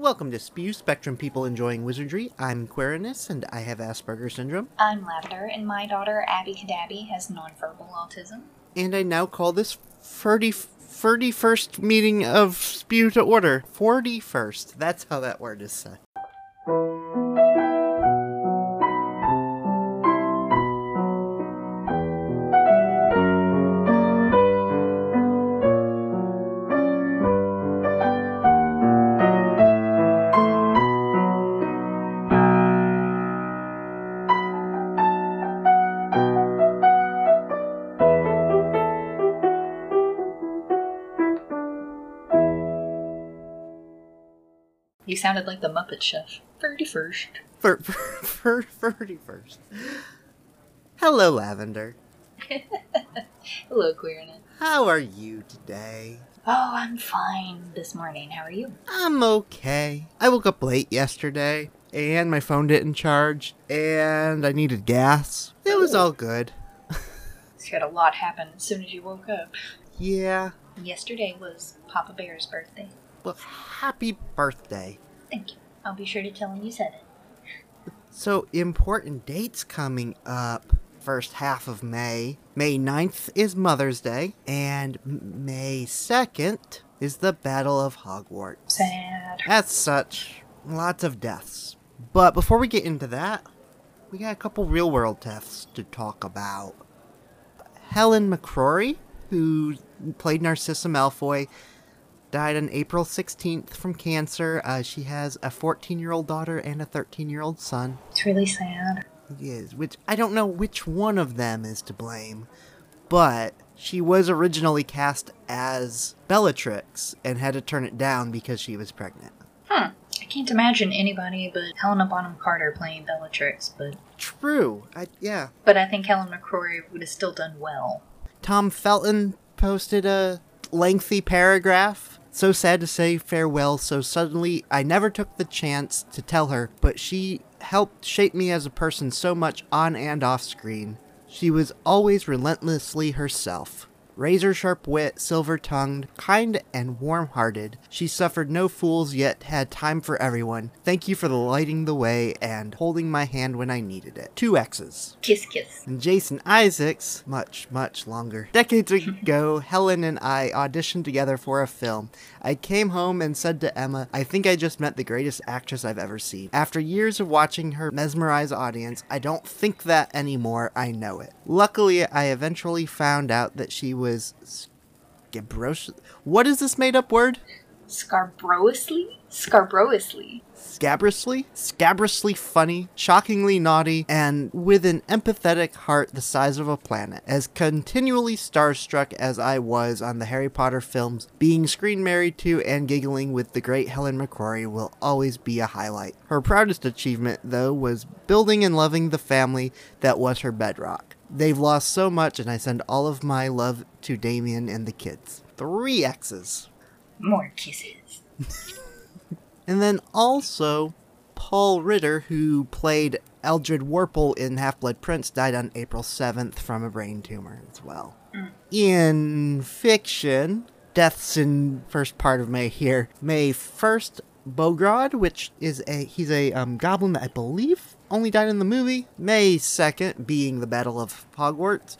Welcome to Spew Spectrum People Enjoying Wizardry. I'm Quirinus and I have Asperger's syndrome. I'm Lavender, and my daughter Abby Cadabby has nonverbal autism. And I now call this 30, 31st meeting of Spew to Order. 41st. That's how that word is said. Sounded like the Muppet Chef. 31st. For, for, for 31st. Hello, Lavender. Hello, Quirinus. How are you today? Oh, I'm fine this morning. How are you? I'm okay. I woke up late yesterday, and my phone didn't charge, and I needed gas. It was all good. You had a lot happen as soon as you woke up. Yeah. Yesterday was Papa Bear's birthday. Well, happy birthday. Thank you. I'll be sure to tell him you said it. So, important dates coming up. First half of May. May 9th is Mother's Day, and May 2nd is the Battle of Hogwarts. Sad. As such, lots of deaths. But before we get into that, we got a couple real world deaths to talk about. Helen McCrory, who played Narcissa Malfoy, died on April 16th from cancer. Uh, she has a 14 year old daughter and a 13 year old son. It's really sad. Yes, which I don't know which one of them is to blame, but she was originally cast as Bellatrix and had to turn it down because she was pregnant. Huh. I can't imagine anybody but Helena Bonham Carter playing Bellatrix, but True. I, yeah. but I think Helen McCrory would have still done well. Tom Felton posted a lengthy paragraph. So sad to say farewell so suddenly. I never took the chance to tell her, but she helped shape me as a person so much on and off screen. She was always relentlessly herself. Razor sharp wit, silver tongued, kind and warm hearted. She suffered no fools yet had time for everyone. Thank you for the lighting the way and holding my hand when I needed it. Two X's. Kiss kiss. And Jason Isaacs, much, much longer. Decades ago, Helen and I auditioned together for a film. I came home and said to Emma, I think I just met the greatest actress I've ever seen. After years of watching her mesmerize audience, I don't think that anymore, I know it. Luckily, I eventually found out that she was What is this made up word? Scarborously? Scarborously. Scabrously? Scabrously funny, shockingly naughty, and with an empathetic heart the size of a planet. As continually starstruck as I was on the Harry Potter films, being screen married to and giggling with the great Helen McCrory will always be a highlight. Her proudest achievement, though, was building and loving the family that was her bedrock. They've lost so much, and I send all of my love to Damien and the kids. Three X's. More kisses. And then also, Paul Ritter, who played Eldred Warple in Half Blood Prince, died on April 7th from a brain tumor as well. Mm. In fiction, deaths in first part of May here. May 1st, Bogrod, which is a he's a um, goblin that I believe only died in the movie. May 2nd, being the Battle of Hogwarts.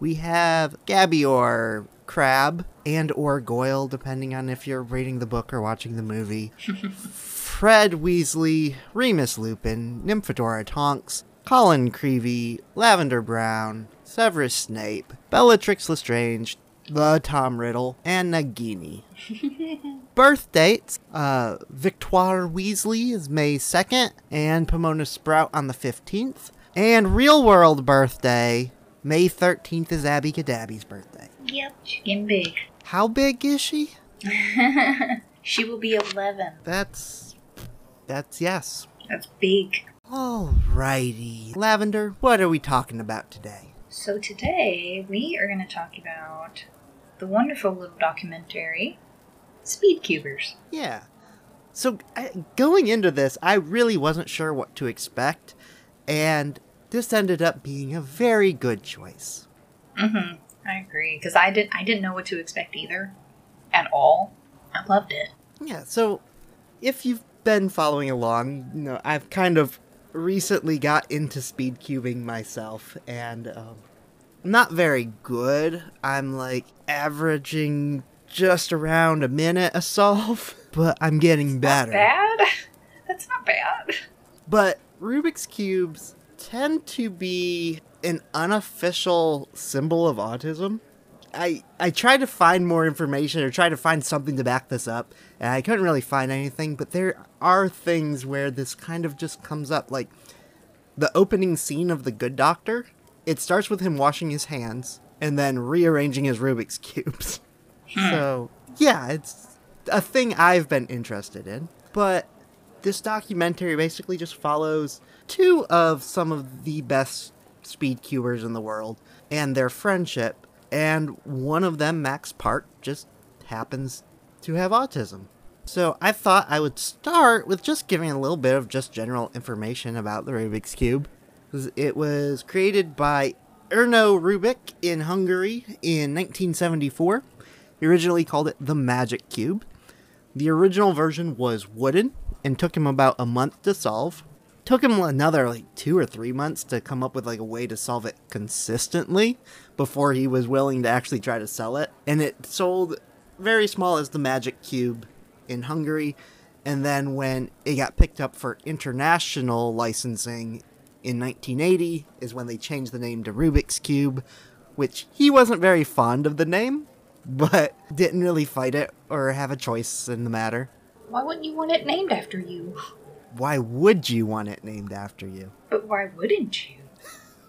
We have Gabior Crabbe and or Goyle, depending on if you're reading the book or watching the movie. Fred Weasley, Remus Lupin, Nymphadora Tonks, Colin Creevey, Lavender Brown, Severus Snape, Bellatrix Lestrange, the Tom Riddle, and Nagini. Birth dates uh, Victoire Weasley is May 2nd, and Pomona Sprout on the 15th. And real world birthday, May 13th is Abby Cadabby's birthday. Yep, she's getting big. How big is she? She will be 11. That's. That's yes. That's big. Alrighty. Lavender, what are we talking about today? So today we are going to talk about the wonderful little documentary, Speed Cubers. Yeah. So, I, going into this, I really wasn't sure what to expect, and this ended up being a very good choice. Mm-hmm. I agree because I didn't. I didn't know what to expect either, at all. I loved it. Yeah, so if you've been following along, you know, I've kind of recently got into speed cubing myself, and um, not very good. I'm like averaging just around a minute a solve, but I'm getting better. Not bad. That's not bad. But Rubik's cubes tend to be an unofficial symbol of autism. I I tried to find more information or try to find something to back this up, and I couldn't really find anything. But there are things where this kind of just comes up, like the opening scene of The Good Doctor. It starts with him washing his hands and then rearranging his Rubik's cubes. Hmm. so yeah, it's a thing I've been interested in. But this documentary basically just follows two of some of the best speed cubers in the world and their friendship and one of them, Max Park, just happens to have autism. So I thought I would start with just giving a little bit of just general information about the Rubik's Cube. It was created by Erno Rubik in Hungary in 1974. He originally called it the Magic Cube. The original version was wooden and took him about a month to solve took him another like two or three months to come up with like a way to solve it consistently before he was willing to actually try to sell it and it sold very small as the magic cube in hungary and then when it got picked up for international licensing in 1980 is when they changed the name to rubik's cube which he wasn't very fond of the name but didn't really fight it or have a choice in the matter why wouldn't you want it named after you why would you want it named after you? But why wouldn't you?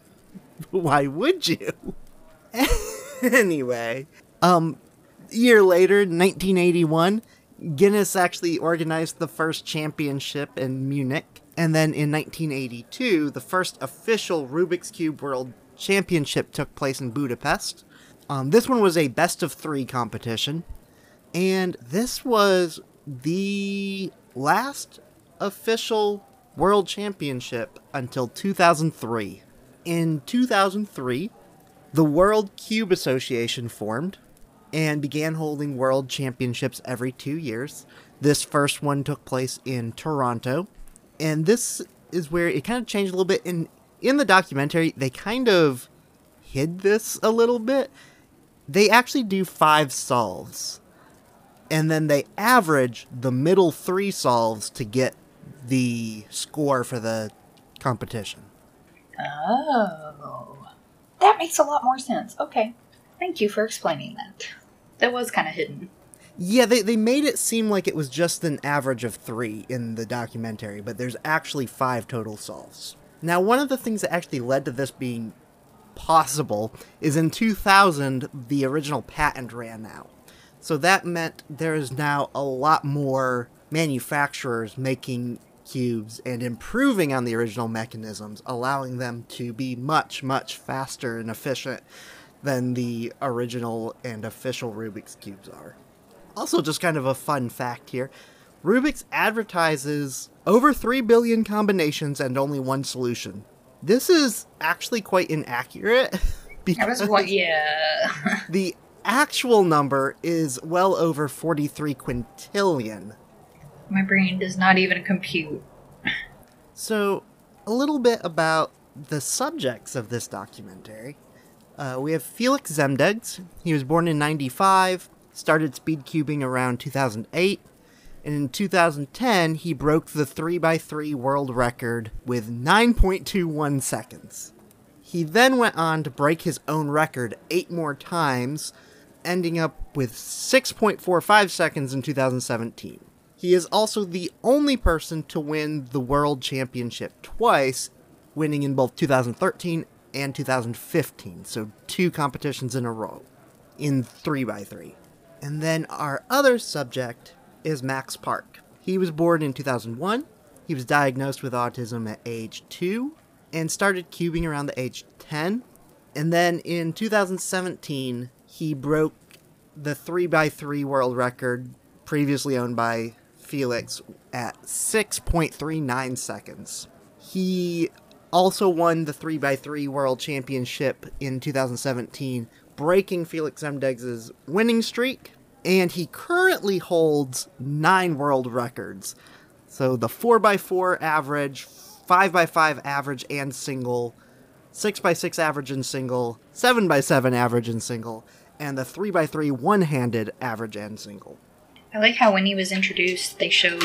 why would you? anyway, um, year later, 1981, Guinness actually organized the first championship in Munich. And then in 1982, the first official Rubik's Cube World Championship took place in Budapest. Um, this one was a best of three competition. And this was the last official world championship until 2003. In 2003, the World Cube Association formed and began holding world championships every two years. This first one took place in Toronto, and this is where it kind of changed a little bit. In in the documentary, they kind of hid this a little bit. They actually do five solves, and then they average the middle three solves to get the score for the competition. Oh. That makes a lot more sense. Okay. Thank you for explaining that. That was kind of hidden. Yeah, they, they made it seem like it was just an average of three in the documentary, but there's actually five total solves. Now, one of the things that actually led to this being possible is in 2000, the original patent ran out. So that meant there is now a lot more manufacturers making cubes and improving on the original mechanisms, allowing them to be much, much faster and efficient than the original and official Rubik's Cubes are. Also, just kind of a fun fact here Rubik's advertises over 3 billion combinations and only one solution. This is actually quite inaccurate. Because what, yeah. the actual number is well over 43 quintillion. My brain does not even compute. So, a little bit about the subjects of this documentary. Uh, we have Felix Zemdegs. He was born in 95, started speed cubing around 2008, and in 2010 he broke the 3x3 world record with 9.21 seconds. He then went on to break his own record eight more times, ending up with 6.45 seconds in 2017. He is also the only person to win the World Championship twice, winning in both 2013 and 2015. So, two competitions in a row in 3x3. And then our other subject is Max Park. He was born in 2001. He was diagnosed with autism at age 2 and started cubing around the age 10. And then in 2017, he broke the 3x3 world record previously owned by Felix at 6.39 seconds. He also won the 3x3 World Championship in 2017, breaking Felix Zemdegs' winning streak, and he currently holds nine world records. So the 4x4 average, 5x5 average and single, 6x6 average and single, 7x7 average and single, and the 3x3 one handed average and single. I like how when he was introduced, they showed,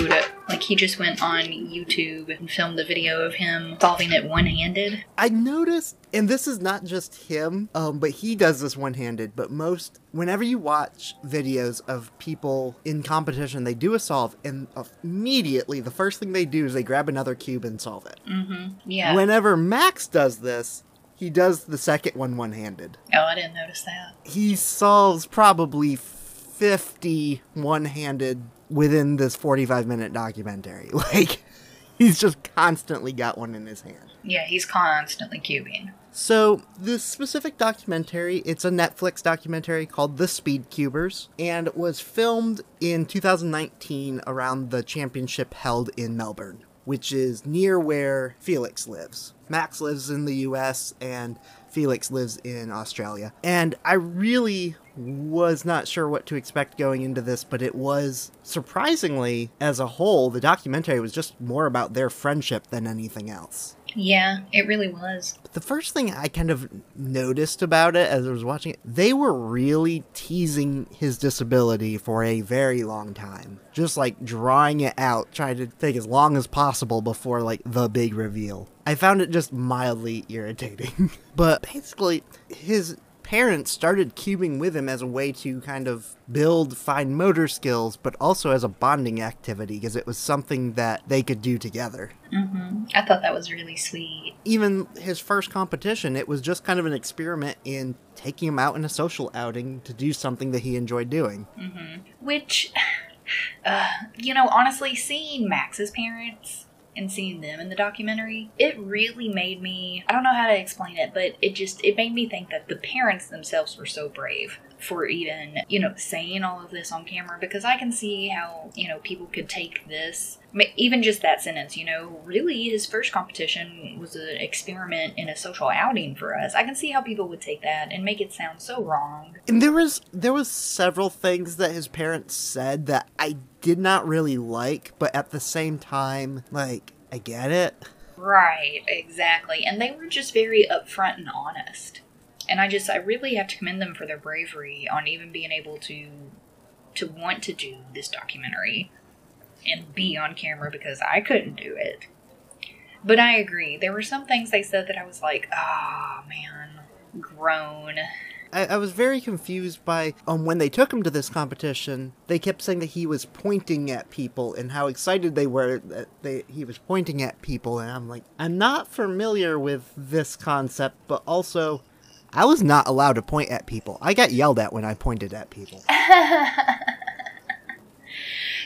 like, he just went on YouTube and filmed a video of him solving it one handed. I noticed, and this is not just him, um, but he does this one handed, but most, whenever you watch videos of people in competition, they do a solve, and immediately the first thing they do is they grab another cube and solve it. Mm-hmm. Yeah. Whenever Max does this, he does the second one one handed. oh, I didn't notice that. He solves probably 50 one handed within this 45 minute documentary. Like, he's just constantly got one in his hand. Yeah, he's constantly cubing. So, this specific documentary, it's a Netflix documentary called The Speed Cubers, and it was filmed in 2019 around the championship held in Melbourne, which is near where Felix lives. Max lives in the US, and Felix lives in Australia. And I really was not sure what to expect going into this, but it was surprisingly, as a whole, the documentary was just more about their friendship than anything else. Yeah, it really was. But the first thing I kind of noticed about it as I was watching it, they were really teasing his disability for a very long time. Just like drawing it out, trying to take as long as possible before like the big reveal. I found it just mildly irritating. but basically, his parents started cubing with him as a way to kind of build fine motor skills, but also as a bonding activity because it was something that they could do together. hmm I thought that was really sweet. Even his first competition, it was just kind of an experiment in taking him out in a social outing to do something that he enjoyed doing. Which, uh, you know, honestly, seeing Max's parents and seeing them in the documentary, it really made me, I don't know how to explain it, but it just, it made me think that the parents themselves were so brave for even, you know, saying all of this on camera because I can see how, you know, people could take this, even just that sentence, you know, really his first competition was an experiment in a social outing for us. I can see how people would take that and make it sound so wrong. And there was there was several things that his parents said that I did not really like, but at the same time, like I get it. Right, exactly. And they were just very upfront and honest. And I just I really have to commend them for their bravery on even being able to to want to do this documentary and be on camera because I couldn't do it. But I agree. There were some things they said that I was like, oh man, grown. I, I was very confused by um when they took him to this competition. They kept saying that he was pointing at people and how excited they were that they he was pointing at people. And I'm like, I'm not familiar with this concept, but also, I was not allowed to point at people. I got yelled at when I pointed at people.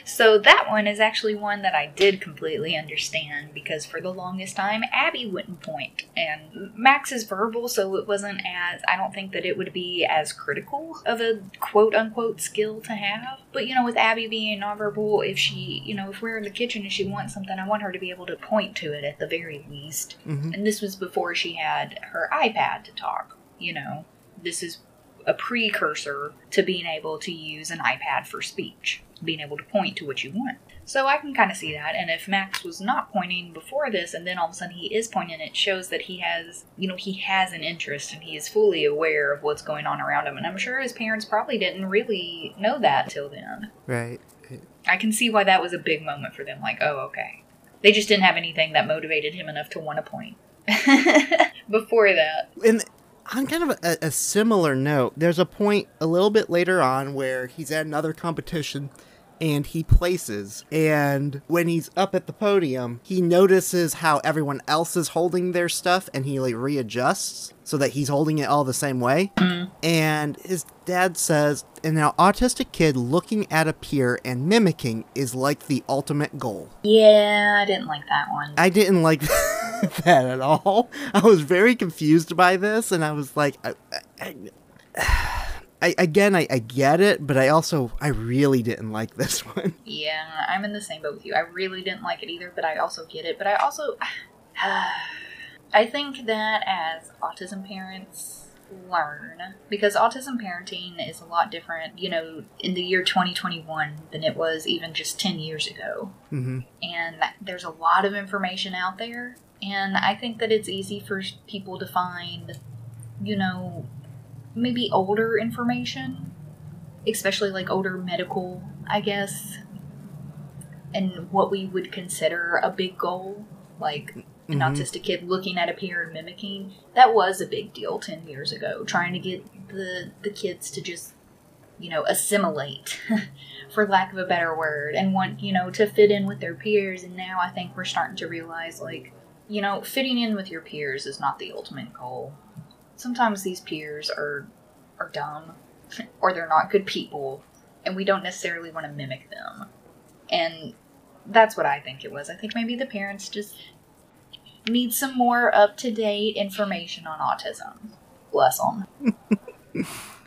So that one is actually one that I did completely understand because for the longest time Abby wouldn't point and Max is verbal so it wasn't as I don't think that it would be as critical of a quote unquote skill to have. But you know with Abby being nonverbal if she you know if we're in the kitchen and she wants something I want her to be able to point to it at the very least. hmm And this was before she had her iPad to talk, you know. This is a precursor to being able to use an iPad for speech, being able to point to what you want. So I can kind of see that. And if Max was not pointing before this and then all of a sudden he is pointing, it shows that he has, you know, he has an interest and he is fully aware of what's going on around him. And I'm sure his parents probably didn't really know that till then. Right. I can see why that was a big moment for them. Like, oh, okay. They just didn't have anything that motivated him enough to want to point. Before that. And on kind of a, a similar note, there's a point a little bit later on where he's at another competition and he places. And when he's up at the podium, he notices how everyone else is holding their stuff and he like readjusts so that he's holding it all the same way. Mm-hmm. And his dad says, And now, an autistic kid looking at a peer and mimicking is like the ultimate goal. Yeah, I didn't like that one. I didn't like that at all. I was very confused by this, and I was like, I, I, I, again, I, I get it, but I also, I really didn't like this one. Yeah, I'm in the same boat with you. I really didn't like it either, but I also get it. But I also, I think that as autism parents, learn because autism parenting is a lot different, you know, in the year 2021 than it was even just 10 years ago. hmm And that, there's a lot of information out there. And I think that it's easy for people to find, you know, maybe older information, especially like older medical, I guess, and what we would consider a big goal, like an Mhm. autistic kid looking at a peer and mimicking. That was a big deal 10 years ago, trying to get the, the kids to just, you know, assimilate, for lack of a better word, and want, you know, to fit in with their peers. And now I think we're starting to realize, like, you know, fitting in with your peers is not the ultimate goal. Sometimes these peers are are dumb or they're not good people and we don't necessarily want to mimic them. And that's what I think it was. I think maybe the parents just need some more up-to-date information on autism. Bless them.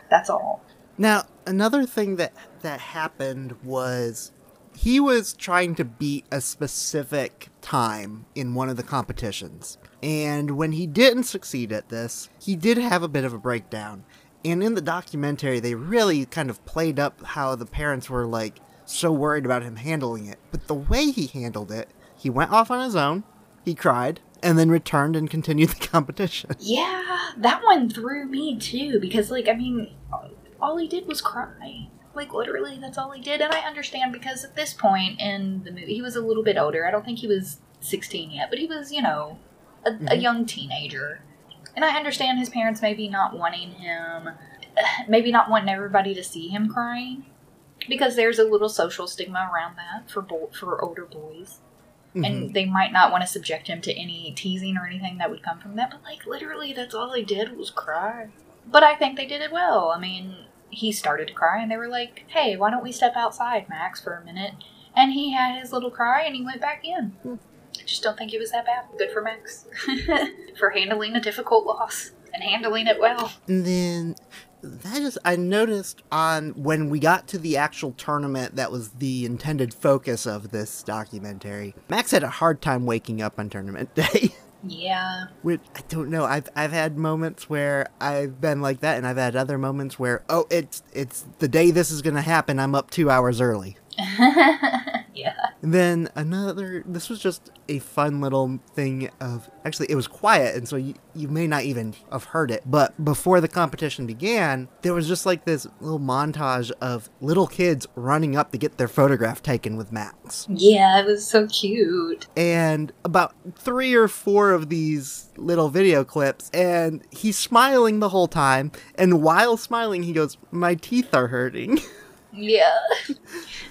that's all. Now, another thing that that happened was he was trying to beat a specific time in one of the competitions. And when he didn't succeed at this, he did have a bit of a breakdown. And in the documentary, they really kind of played up how the parents were like so worried about him handling it. But the way he handled it, he went off on his own, he cried, and then returned and continued the competition. Yeah, that one threw me too because, like, I mean, all he did was cry. Like, literally, that's all he did. And I understand because at this point in the movie, he was a little bit older. I don't think he was 16 yet, but he was, you know, a, a Mhm. young teenager. And I understand his parents maybe not wanting him, maybe not wanting everybody to see him crying because there's a little social stigma around that for bo- for older boys Mhm. and they might not want to subject him to any teasing or anything that would come from that. But like literally, that's all they did was cry. But I think they did it well. I mean, he started to cry, and they were like, "Hey, why don't we step outside, Max, for a minute?" And he had his little cry, and he went back in. I just don't think it was that bad. Good for Max for handling a difficult loss and handling it well. And then that is I noticed on when we got to the actual tournament that was the intended focus of this documentary. Max had a hard time waking up on tournament day. Yeah. Which I don't know. I've I've had moments where I've been like that, and I've had other moments where oh, it's it's the day this is gonna happen. I'm up two hours early. yeah. And then another, this was just a fun little thing of, actually, it was quiet, and so you, you may not even have heard it. But before the competition began, there was just like this little montage of little kids running up to get their photograph taken with Max. Yeah, it was so cute. And about three or four of these little video clips, and he's smiling the whole time. And while smiling, he goes, My teeth are hurting. Yeah.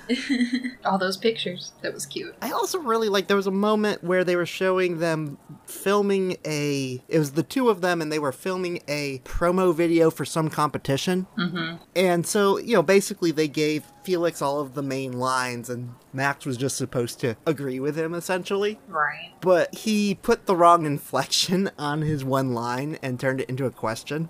All those pictures. That was cute. I also really like there was a moment where they were showing them filming a it was the two of them and they were filming a promo video for some competition. Mm-hmm. And so, you know, basically they gave Felix all of the main lines and Max was just supposed to agree with him essentially. Right. But he put the wrong inflection on his one line and turned it into a question.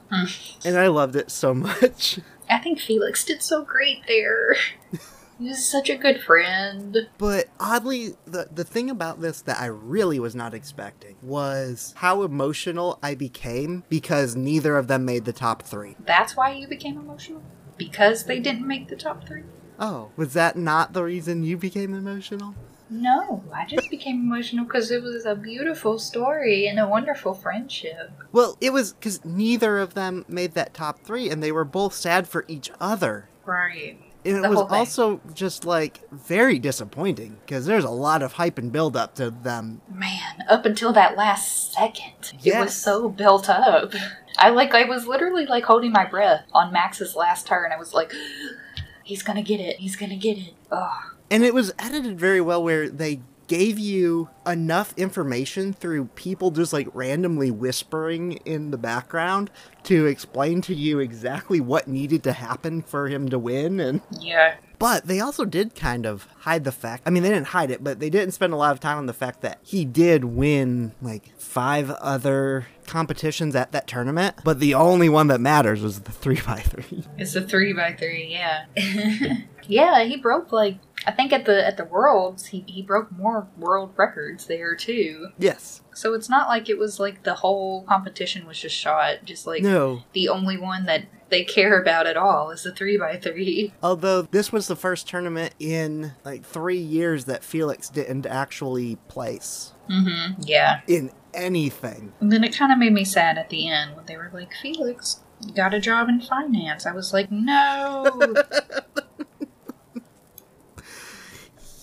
and I loved it so much. I think Felix did so great there. he was such a good friend. But oddly, the the thing about this that I really was not expecting was how emotional I became because neither of them made the top three. That's why you became emotional? Because they didn't make the top three? Oh, was that not the reason you became emotional? No, I just became emotional because it was a beautiful story and a wonderful friendship. Well, it was because neither of them made that top three, and they were both sad for each other. Right. And it was also just like very disappointing because there's a lot of hype and build up to them. Man, up until that last second, it was so built up. I like, I was literally like holding my breath on Max's last turn. I was like, he's gonna get it. He's gonna get it. Ugh. And it was edited very well where they gave you enough information through people just like randomly whispering in the background to explain to you exactly what needed to happen for him to win and Yeah. but they also did kind of hide the fact I mean they didn't hide it but they didn't spend a lot of time on the fact that he did win like five other competitions at that tournament but the only one that matters was the 3 by 3 It's a three by three, yeah. yeah, he broke like I think at the at the worlds he, he broke more world records there too. Yes. So it's not like it was like the whole competition was just shot. Just like No. the only one that they care about at all is the three by three. Although this was the first tournament in like three years that Felix didn't actually place Mm-hmm. Yeah. in anything. And then it kind of made me sad at the end when they were like, Felix you got a job in finance. I was like, no.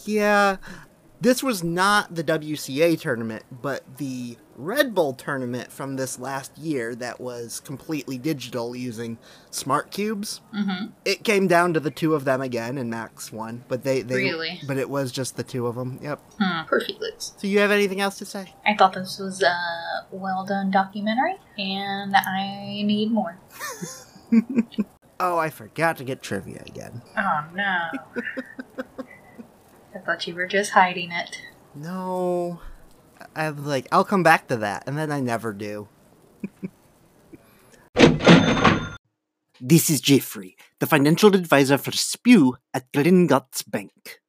Yeah, this was not the WCA tournament, but the Red Bull tournament from this last year that was completely digital using smart cubes. mm-hmm. It came down to the two of them again, and Max won. But they, they Really? but it was just the two of them. Yep. Hmm. Poor Felix. So you have anything else to say? I thought this was a well done documentary, and I need more. Oh, I forgot to get trivia again. Oh no. I thought you were just hiding it. No, I- I'm like I'll come back to that, and then I never do. this is Jeffrey, the financial advisor for Spew at Gringotts Bank.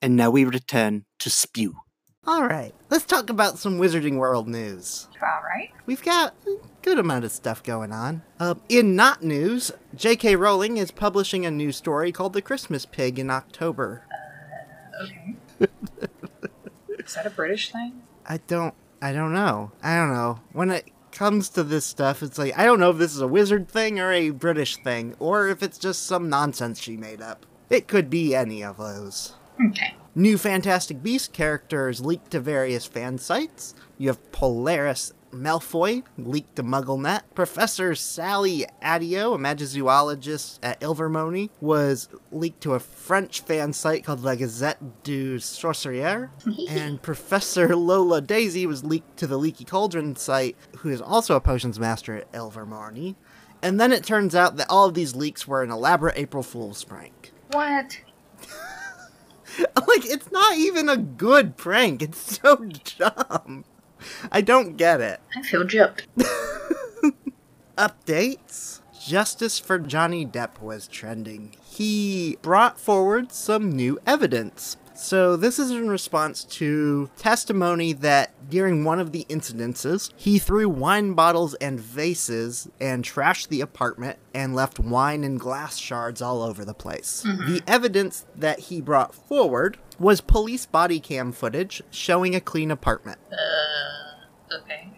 And now we return to Spew. All right, let's talk about some Wizarding World news. All right. We've got a good amount of stuff going on. Uh, in not news, J.K. Rowling is publishing a new story called The Christmas Pig in October. Okay. Is that a British thing? I don't I don't know. I don't know. When it comes to this stuff, it's like I don't know if this is a wizard thing or a British thing, or if it's just some nonsense she made up. It could be any of those. Okay. New Fantastic Beast characters leaked to various fan sites. You have Polaris Malfoy leaked to MuggleNet. Professor Sally Adio, a magizoologist at Ilvermorny, was leaked to a French fan site called La Gazette du Sorcier. and Professor Lola Daisy was leaked to the Leaky Cauldron site, who is also a potions master at Ilvermorny. And then it turns out that all of these leaks were an elaborate April Fool's prank. What? like it's not even a good prank. It's so dumb. I don't get it. I feel gypped. Updates. Justice for Johnny Depp was trending. He brought forward some new evidence. So, this is in response to testimony that during one of the incidences, he threw wine bottles and vases and trashed the apartment and left wine and glass shards all over the place. Mm-hmm. The evidence that he brought forward was police body cam footage showing a clean apartment. Uh, okay.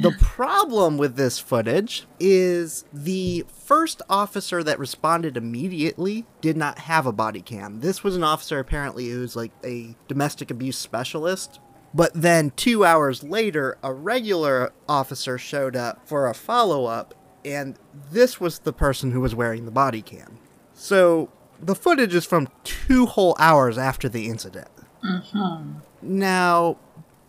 the problem with this footage is the first officer that responded immediately did not have a body cam. This was an officer apparently who's like a domestic abuse specialist. But then two hours later, a regular officer showed up for a follow up, and this was the person who was wearing the body cam. So the footage is from two whole hours after the incident. Mm-hmm. Now,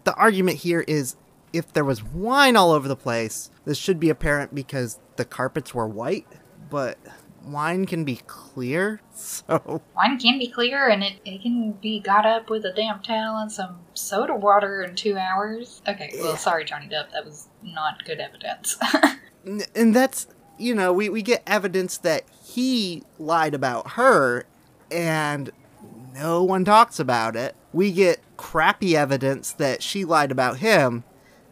the argument here is if there was wine all over the place, this should be apparent because the carpets were white, but wine can be clear, so Wine can be clear and it, it can be got up with a damp towel and some soda water in two hours. Okay, well, Yeah. sorry, Johnny Depp. That was not good evidence. And that's you know we, we get evidence that he lied about her and no one talks about it we get crappy evidence that she lied about him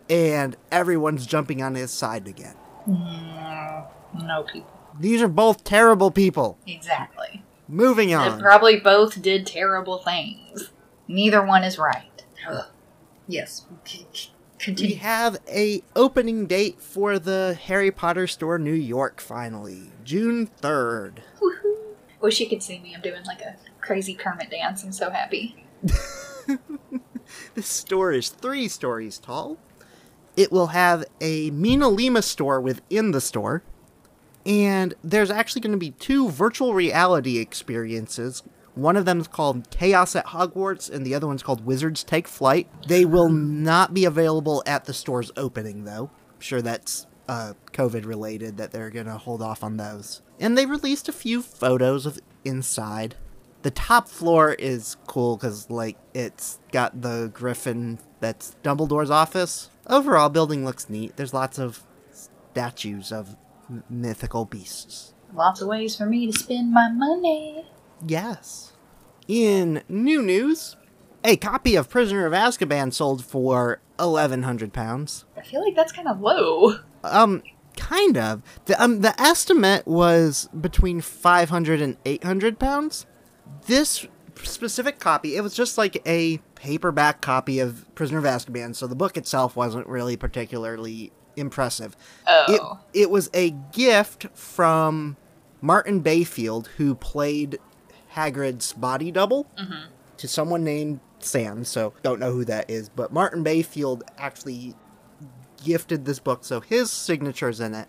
and everyone's jumping on his side again Mm, no people. these are both terrible people Exactly. moving on. They probably both did terrible things. Neither one is right. Ugh. Yes. C- c- we have a opening date for the harry potter store new york finally june 3rd Woohoo. Wish you could see me. I'm doing like a crazy Kermit dance. I'm so happy. This store is three stories tall. It will have a MinaLima store within the store. And there's actually going to be two virtual reality experiences. One of them is called Chaos at Hogwarts, and the other one's called Wizards Take Flight. They will not be available at the store's opening, though. I'm sure that's uh, COVID related, that they're going to hold off on those. And they released a few photos of inside. The top floor is cool because, like, it's got the griffin that's Dumbledore's office. Overall, building looks neat. There's lots of statues of mythical beasts. Lots of ways for me to spend my money. Yes. In new news, a copy of Prisoner of Azkaban sold for eleven hundred pounds. I feel like that's kind of low. Um, kind of. The um the estimate was between 500 and 800 pounds. This specific copy, it was just like a paperback copy of Prisoner of Azkaban, so the book itself wasn't really particularly impressive. Oh. It it was a gift from Martin Bayfield, who played Hagrid's body double, mm-hmm. to someone named Sam. So don't know who that is, but Martin Bayfield actually gifted this book, so his signature's in it.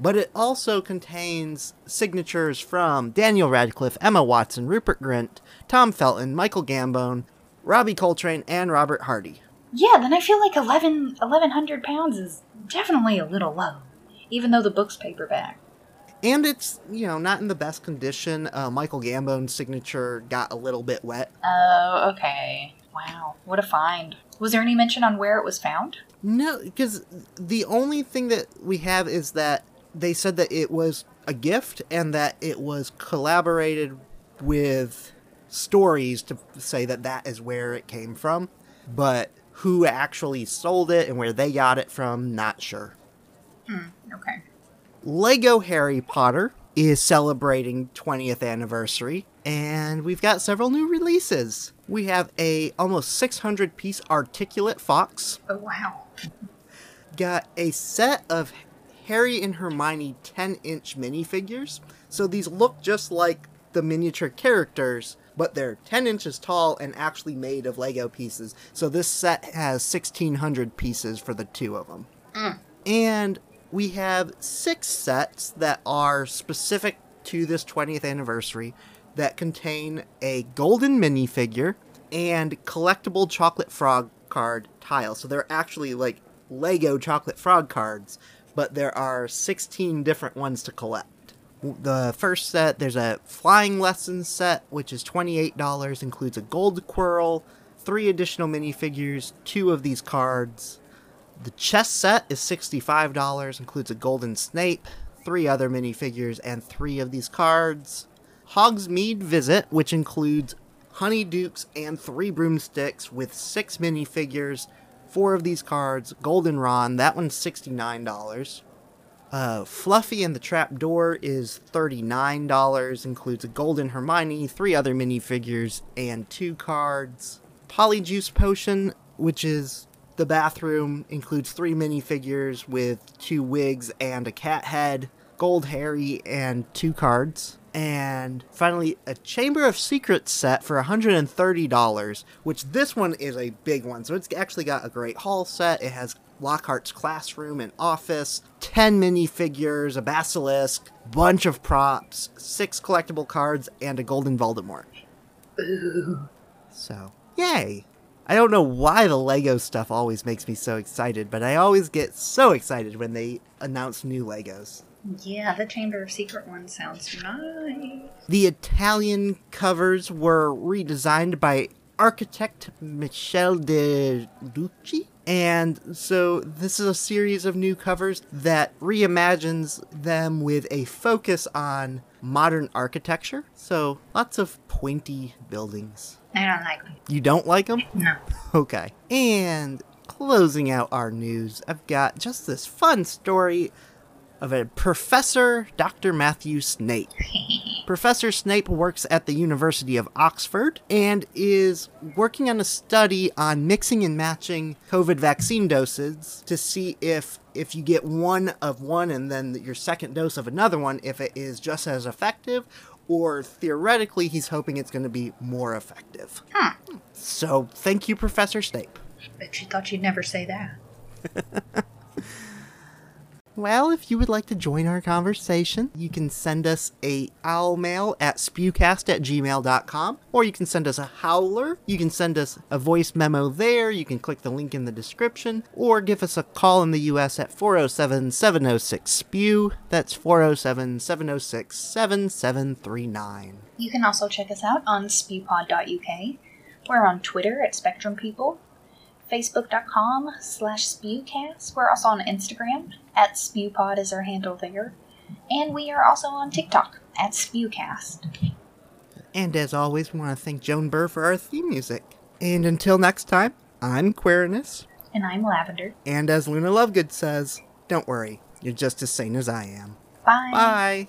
But it also contains signatures from Daniel Radcliffe, Emma Watson, Rupert Grint, Tom Felton, Michael Gambon, Robbie Coltrane, and Robert Hardy. Yeah, then I feel like 11, 1100 pounds is definitely a little low, even though the book's paperback. And it's, you know, not in the best condition. Uh, Michael Gambon's signature got a little bit wet. Oh, okay. Wow, what a find. Was there any mention on where it was found? No, because the only thing that we have is that they said that it was a gift and that it was collaborated with stories to say that that is where it came from. But who actually sold it and where they got it from, not sure. Hmm, okay. Lego Harry Potter is celebrating 20th anniversary and we've got several new releases. We have a almost 600 piece articulate fox, Oh, wow. got a set of Harry and Hermione 10 inch minifigures. So these look just like the miniature characters, but they're 10 inches tall and actually made of Lego pieces. So this set has 1600 pieces for the two of them. Mm. And we have six sets that are specific to this 20th anniversary that contain a golden minifigure and collectible chocolate frog card tiles. So they're actually like Lego chocolate frog cards, but there are 16 different ones to collect. The first set, there's a flying lessons set, which is $28, includes a gold Quirrell, three additional minifigures, two of these cards. The chess set is $65, includes a golden Snape, three other minifigures, and three of these cards. Hogsmeade Visit, which includes Honeydukes and three broomsticks with six minifigures, four of these cards, Golden Ron, that one's $69. Uh, Fluffy and the Trapdoor is $39, includes a Golden Hermione, three other minifigures, and two cards. Polyjuice Potion, which is the bathroom, includes three minifigures with two wigs and a cat head, Gold Harry, and two cards. And finally, a Chamber of Secrets set for $130, which this one is a big one. So it's actually got a great hall set. It has Lockhart's classroom and office, 10 minifigures, a basilisk, bunch of props, six collectible cards, and a golden Voldemort. So, yay! I don't know why the Lego stuff always makes me so excited, but I always get so excited when they announce new Legos. Yeah, the Chamber of Secret one sounds nice. The Italian covers were redesigned by architect Michele De Lucchi. And so this is a series of new covers that reimagines them with a focus on modern architecture. So lots of pointy buildings. I don't like them. You don't like them? No. Okay. And closing out our news, I've got just this fun story of a Professor Dr. Matthew Snape. Professor Snape works at the University of Oxford and is working on a study on mixing and matching COVID vaccine doses to see if if you get one of one and then your second dose of another one if it is just as effective or theoretically he's hoping it's going to be more effective. Huh. So, thank you Professor Snape. I Bet you thought you'd never say that. Well, if you would like to join our conversation, you can send us a owl mail at spewcast at gmail.com, or you can send us a howler. You can send us a voice memo there. You can click the link in the description, or give us a call in the US at 407 706 SPEW. That's 407 706 7739. You can also check us out on spewpod.uk. We're on Twitter at Spectrum People, Facebook.com slash Spewcast. We're also on Instagram at Spewpod is our handle there. And we are also on TikTok at Spewcast. And as always, we want to thank Joan Burr for our theme music. And until next time, I'm Quirinus. And I'm Lavender. And as Luna Lovegood says, don't worry, you're just as sane as I am. Bye. Bye.